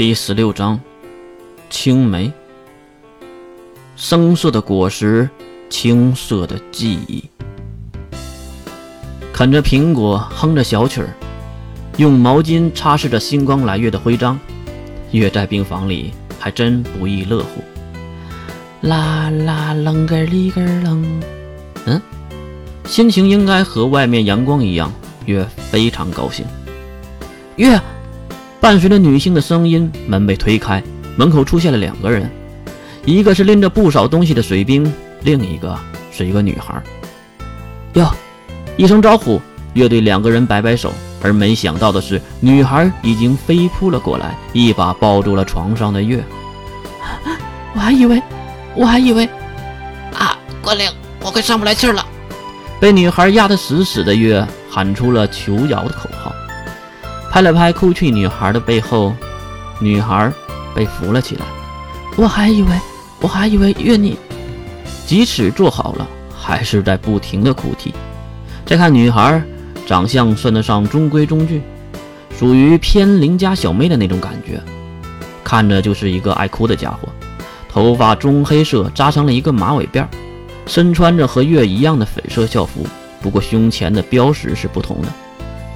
第十六章，青梅。生涩的果实，青涩的记忆。啃着苹果，哼着小曲儿，用毛巾擦拭着星光来月的徽章。月在病房里还真不亦乐乎。啦啦楞个哩个楞，嗯，心情应该和外面阳光一样。月非常高兴。月。伴随着女性的声音，门被推开，门口出现了两个人，一个是拎着不少东西的水兵，另一个是一个女孩。哟，一声招呼，乐队两个人摆摆手，而没想到的是，女孩已经飞扑了过来，一把抱住了床上的月。我还以为，我还以为，啊，关灵，我快上不来气了。被女孩压得死死的月喊出了求饶的口号。拍了拍哭泣女孩的背后，女孩被扶了起来。我还以为，我还以为月你，即使坐好了，还是在不停的哭啼。再看女孩，长相算得上中规中矩，属于偏邻家小妹的那种感觉，看着就是一个爱哭的家伙。头发棕黑色，扎成了一个马尾辫，身穿着和月一样的粉色校服，不过胸前的标识是不同的。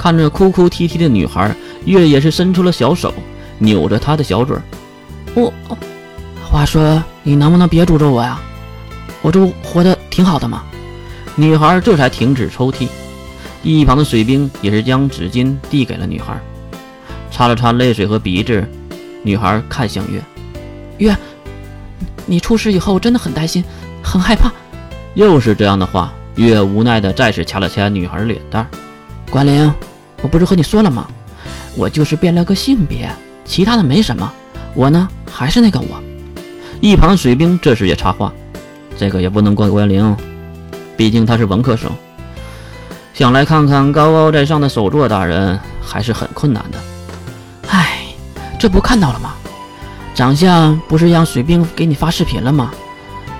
看着哭哭啼啼的女孩，月也是伸出了小手，扭着她的小嘴。我，话说你能不能别诅咒我呀？我这活得挺好的嘛。女孩这才停止抽泣。一旁的水兵也是将纸巾递给了女孩，擦了擦泪水和鼻子。女孩看向月，月，你出事以后真的很担心，很害怕。又是这样的话，月无奈的再次掐了掐女孩的脸蛋。关灵，我不是和你说了吗？我就是变了个性别，其他的没什么。我呢，还是那个我。一旁水兵这时也插话：“这个也不能怪关灵，毕竟他是文科生，想来看看高高在上的首座大人还是很困难的。”哎，这不看到了吗？长相不是让水兵给你发视频了吗？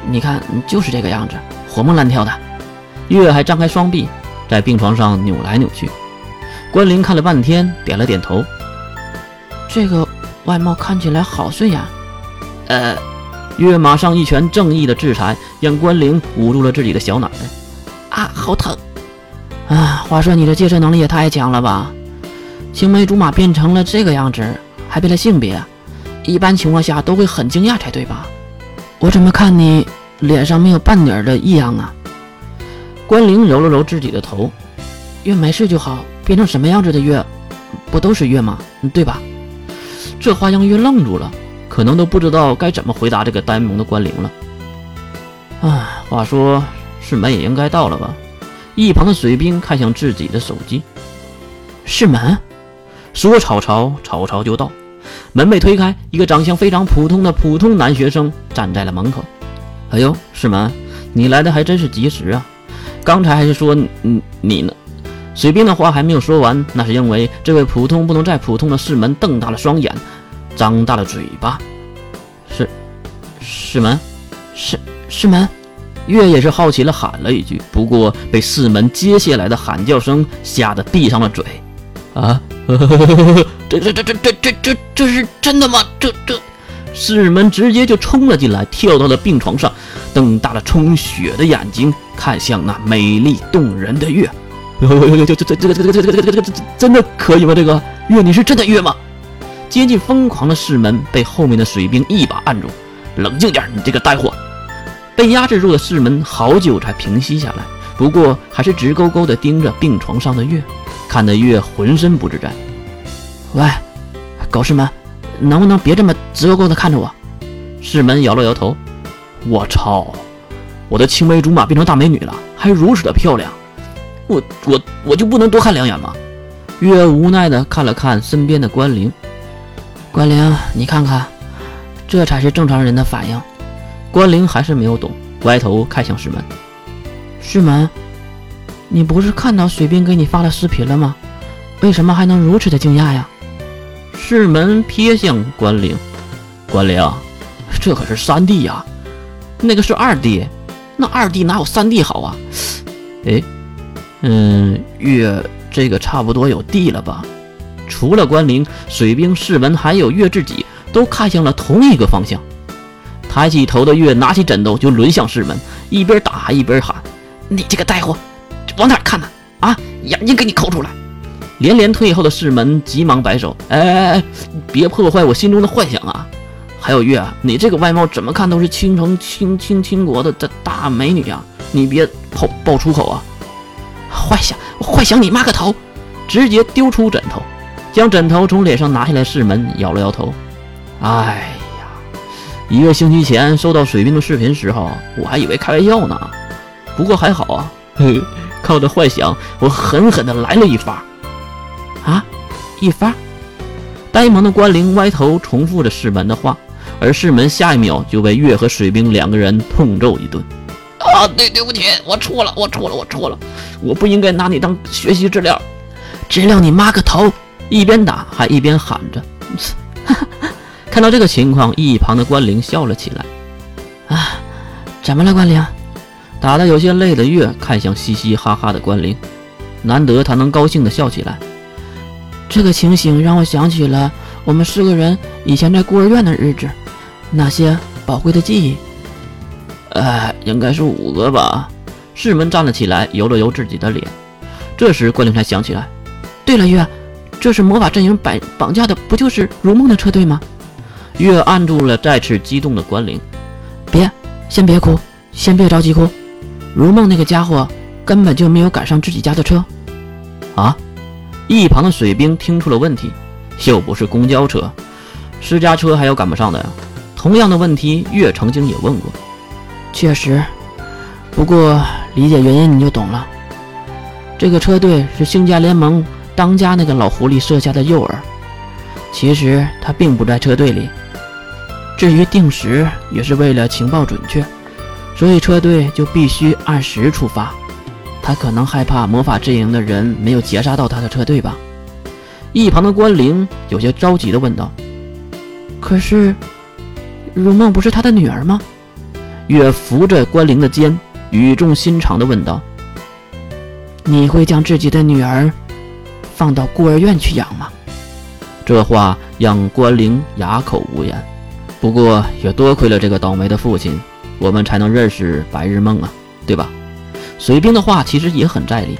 你看，就是这个样子，活蹦乱跳的。月还张开双臂。在病床上扭来扭去，关灵看了半天，点了点头。这个外貌看起来好顺眼。呃，月马上一拳正义的制裁，让关灵捂住了自己的小脑袋。啊，好疼！啊，话说你这戒色能力也太强了吧？青梅竹马变成了这个样子，还变了性别，一般情况下都会很惊讶才对吧？我怎么看你脸上没有半点的异样啊？关灵揉了揉自己的头，月没事就好，变成什么样子的月，不都是月吗？对吧？这话让月愣住了，可能都不知道该怎么回答这个呆萌的关灵了。啊，话说世门也应该到了吧？一旁的水兵看向自己的手机，世门，说曹操，曹操就到。门被推开，一个长相非常普通的普通男学生站在了门口。哎呦，世门，你来的还真是及时啊！刚才还是说你你呢？水兵的话还没有说完，那是因为这位普通不能再普通的世门瞪大了双眼，张大了嘴巴。是世门，世世门，月也是好奇的，喊了一句，不过被四门接下来的喊叫声吓得闭上了嘴。啊，这这这这这这这这是真的吗？这这。世门直接就冲了进来，跳到了病床上，瞪大了充血的眼睛看向那美丽动人的月。有有有有就就这这个这个这个这个这个这个这真的可以吗？这个月你是真的月吗？接近疯狂的士门被后面的水兵一把按住，冷静点，你这个呆货！被压制住的士门好久才平息下来，不过还是直勾勾的盯着病床上的月，看得月浑身不自在。喂，狗世门，能不能别这么直勾勾的看着我？士门摇了摇头。我操，我的青梅竹马变成大美女了，还如此的漂亮。我我我就不能多看两眼吗？月无奈的看了看身边的关灵。关灵，你看看，这才是正常人的反应。关灵还是没有懂，歪头看向师门。师门，你不是看到水兵给你发了视频了吗？为什么还能如此的惊讶呀？师门瞥向关灵，关灵，这可是三弟呀，那个是二弟那二弟哪有三弟好啊？哎，嗯，月这个差不多有地了吧？除了关灵、水兵、世门，还有月自己，都看向了同一个方向。抬起头的月拿起枕头就抡向世门，一边打一边喊：“你这个呆货，往哪看呢？啊，眼睛给你抠出来！”连连退后的世门急忙摆手：“哎哎哎，别破坏我心中的幻想啊！还有月啊，你这个外貌怎么看都是倾城倾倾倾国的大大美女啊！你别爆爆粗口啊！幻想，幻想你妈个头！”直接丢出枕头，将枕头从脸上拿下来。世门摇了摇头：“哎呀。”一个星期前收到水兵的视频时候，我还以为开玩笑呢。不过还好啊，嘿，靠着幻想，我狠狠的来了一发。啊，一发！呆萌的关灵歪头重复着世门的话，而世门下一秒就被月和水兵两个人痛揍一顿。啊，对，对不起，我错了，我错了，我错了，我不应该拿你当学习资料，资料你妈个头！一边打还一边喊着。看到这个情况，一旁的关灵笑了起来。啊，怎么了，关灵？打得有些累的月看向嘻嘻哈哈的关灵，难得他能高兴的笑起来。这个情形让我想起了我们四个人以前在孤儿院的日子，那些宝贵的记忆。哎，应该是五个吧。世门站了起来，揉了揉自己的脸。这时关灵才想起来，对了，月，这是魔法阵营绑绑架的，不就是如梦的车队吗？月按住了再次激动的关灵，别，先别哭，先别着急哭。如梦那个家伙根本就没有赶上自己家的车。啊！一旁的水兵听出了问题，又不是公交车，私家车还有赶不上的呀？同样的问题，月曾经也问过。确实，不过理解原因你就懂了。这个车队是星家联盟当家那个老狐狸设下的诱饵，其实他并不在车队里。至于定时，也是为了情报准确，所以车队就必须按时出发。他可能害怕魔法阵营的人没有截杀到他的车队吧？一旁的关灵有些着急地问道：“可是，如梦不是他的女儿吗？”月扶着关灵的肩，语重心长地问道：“你会将自己的女儿放到孤儿院去养吗？”这话让关灵哑口无言。不过也多亏了这个倒霉的父亲，我们才能认识白日梦啊，对吧？水兵的话其实也很在理。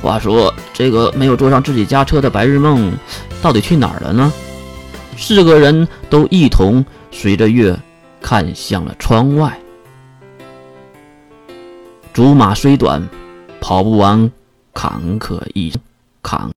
话说，这个没有坐上自己家车的白日梦，到底去哪儿了呢？四个人都一同随着月看向了窗外。竹马虽短，跑不完坎坷一坎。